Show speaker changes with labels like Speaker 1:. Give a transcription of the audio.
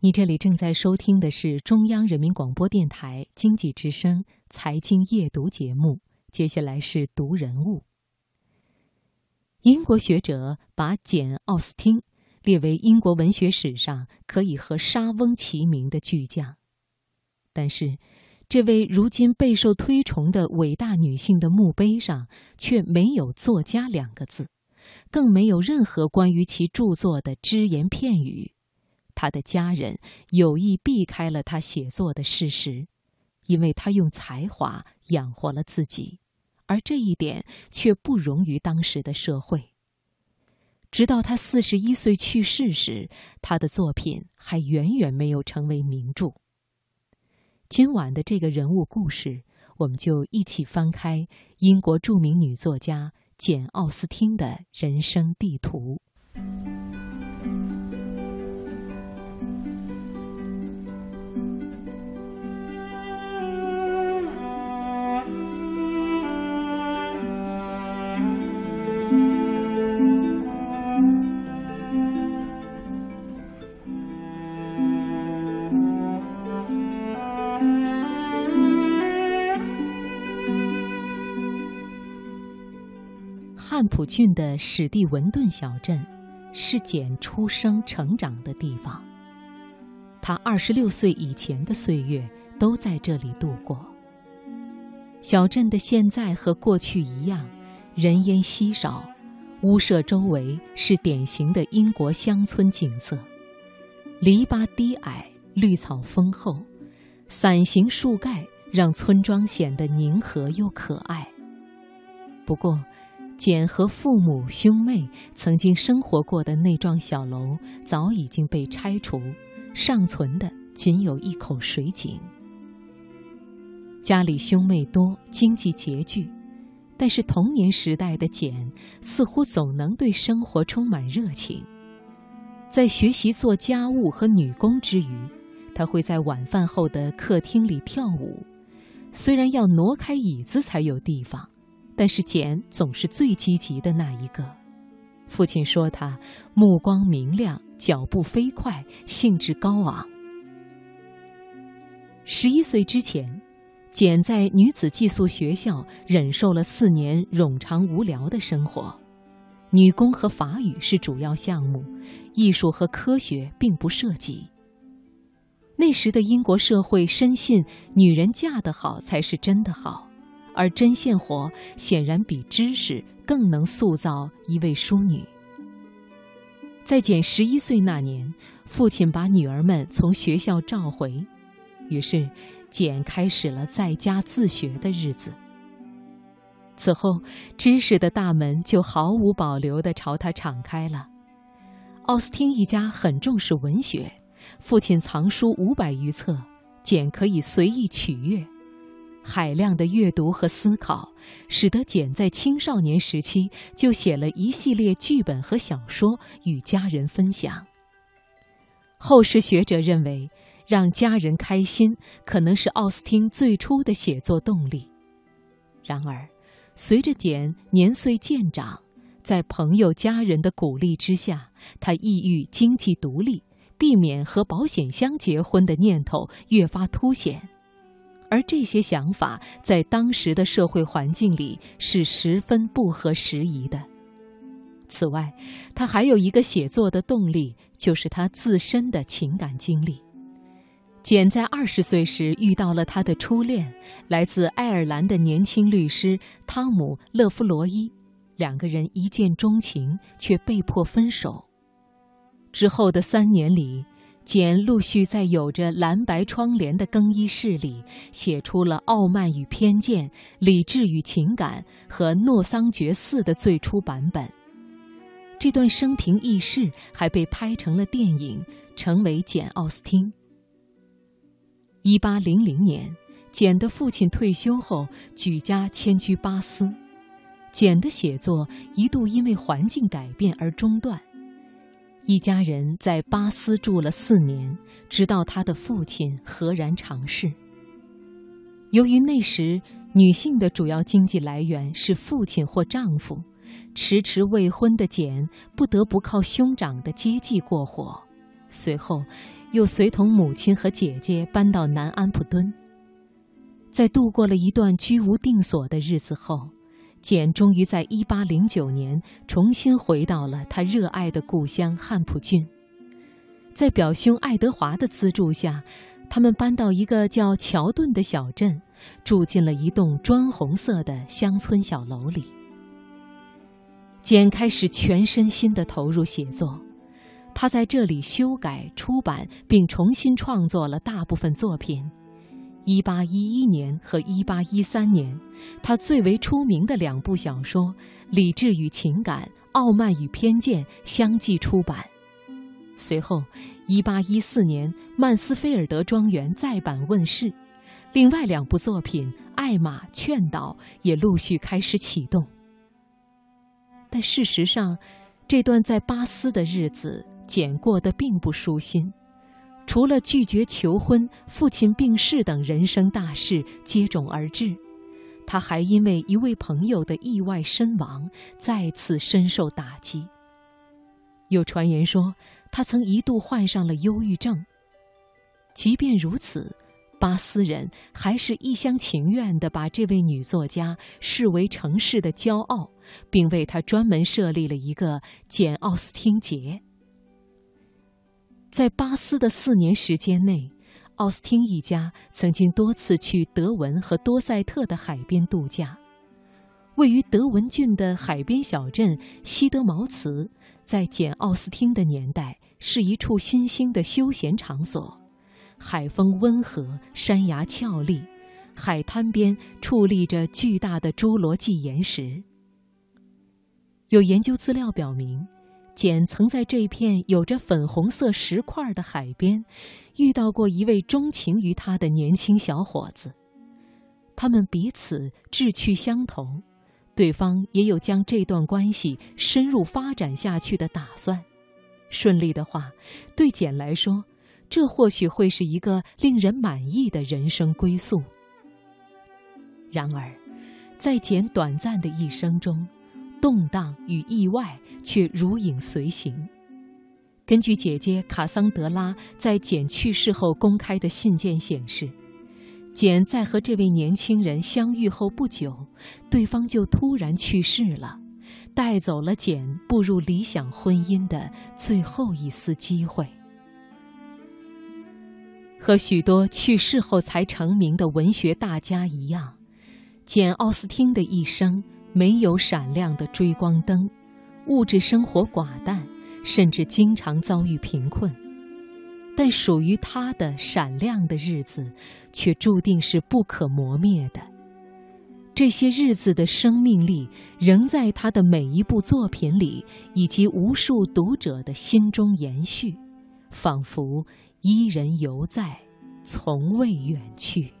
Speaker 1: 你这里正在收听的是中央人民广播电台经济之声财经夜读节目，接下来是读人物。英国学者把简·奥斯汀列为英国文学史上可以和莎翁齐名的巨匠，但是，这位如今备受推崇的伟大女性的墓碑上却没有“作家”两个字，更没有任何关于其著作的只言片语。他的家人有意避开了他写作的事实，因为他用才华养活了自己，而这一点却不容于当时的社会。直到他四十一岁去世时，他的作品还远远没有成为名著。今晚的这个人物故事，我们就一起翻开英国著名女作家简·奥斯汀的人生地图。汉普郡的史蒂文顿小镇，是简出生成长的地方。他二十六岁以前的岁月都在这里度过。小镇的现在和过去一样，人烟稀少，屋舍周围是典型的英国乡村景色，篱笆低矮，绿草丰厚，伞形树盖让村庄显得宁和又可爱。不过，简和父母兄妹曾经生活过的那幢小楼早已经被拆除，尚存的仅有一口水井。家里兄妹多，经济拮据，但是童年时代的简似乎总能对生活充满热情。在学习做家务和女工之余，他会在晚饭后的客厅里跳舞，虽然要挪开椅子才有地方。但是简总是最积极的那一个。父亲说他目光明亮，脚步飞快，兴致高昂。十一岁之前，简在女子寄宿学校忍受了四年冗长无聊的生活，女工和法语是主要项目，艺术和科学并不涉及。那时的英国社会深信女人嫁得好才是真的好。而针线活显然比知识更能塑造一位淑女。在简十一岁那年，父亲把女儿们从学校召回，于是简开始了在家自学的日子。此后，知识的大门就毫无保留地朝他敞开了。奥斯汀一家很重视文学，父亲藏书五百余册，简可以随意取阅。海量的阅读和思考，使得简在青少年时期就写了一系列剧本和小说与家人分享。后世学者认为，让家人开心可能是奥斯汀最初的写作动力。然而，随着简年岁渐长，在朋友家人的鼓励之下，他意欲经济独立，避免和保险箱结婚的念头越发凸显。而这些想法在当时的社会环境里是十分不合时宜的。此外，他还有一个写作的动力，就是他自身的情感经历。简在二十岁时遇到了他的初恋，来自爱尔兰的年轻律师汤姆·勒夫罗伊，两个人一见钟情，却被迫分手。之后的三年里。简陆续在有着蓝白窗帘的更衣室里，写出了《傲慢与偏见》《理智与情感》和《诺桑觉寺》的最初版本。这段生平轶事还被拍成了电影，成为简·奥斯汀。一八零零年，简的父亲退休后，举家迁居巴斯，简的写作一度因为环境改变而中断。一家人在巴斯住了四年，直到他的父亲何然长逝。由于那时女性的主要经济来源是父亲或丈夫，迟迟未婚的简不得不靠兄长的接济过活。随后，又随同母亲和姐姐搬到南安普敦。在度过了一段居无定所的日子后，简终于在1809年重新回到了他热爱的故乡汉普郡。在表兄爱德华的资助下，他们搬到一个叫乔顿的小镇，住进了一栋砖红色的乡村小楼里。简开始全身心地投入写作，他在这里修改、出版并重新创作了大部分作品。一八一一年和一八一三年，他最为出名的两部小说《理智与情感》《傲慢与偏见》相继出版。随后，一八一四年《曼斯菲尔德庄园》再版问世，另外两部作品《艾玛》《劝导》也陆续开始启动。但事实上，这段在巴斯的日子，简过得并不舒心。除了拒绝求婚、父亲病逝等人生大事接踵而至，他还因为一位朋友的意外身亡，再次深受打击。有传言说，他曾一度患上了忧郁症。即便如此，巴斯人还是一厢情愿地把这位女作家视为城市的骄傲，并为她专门设立了一个简·奥斯汀节。在巴斯的四年时间内，奥斯汀一家曾经多次去德文和多塞特的海边度假。位于德文郡的海边小镇西德茅茨，在简·奥斯汀的年代是一处新兴的休闲场所。海风温和，山崖峭立，海滩边矗立着巨大的侏罗纪岩石。有研究资料表明。简曾在这片有着粉红色石块的海边，遇到过一位钟情于他的年轻小伙子。他们彼此志趣相投，对方也有将这段关系深入发展下去的打算。顺利的话，对简来说，这或许会是一个令人满意的人生归宿。然而，在简短暂的一生中，动荡与意外却如影随形。根据姐姐卡桑德拉在简去世后公开的信件显示，简在和这位年轻人相遇后不久，对方就突然去世了，带走了简步入理想婚姻的最后一丝机会。和许多去世后才成名的文学大家一样，简·奥斯汀的一生。没有闪亮的追光灯，物质生活寡淡，甚至经常遭遇贫困。但属于他的闪亮的日子，却注定是不可磨灭的。这些日子的生命力，仍在他的每一部作品里，以及无数读者的心中延续，仿佛伊人犹在，从未远去。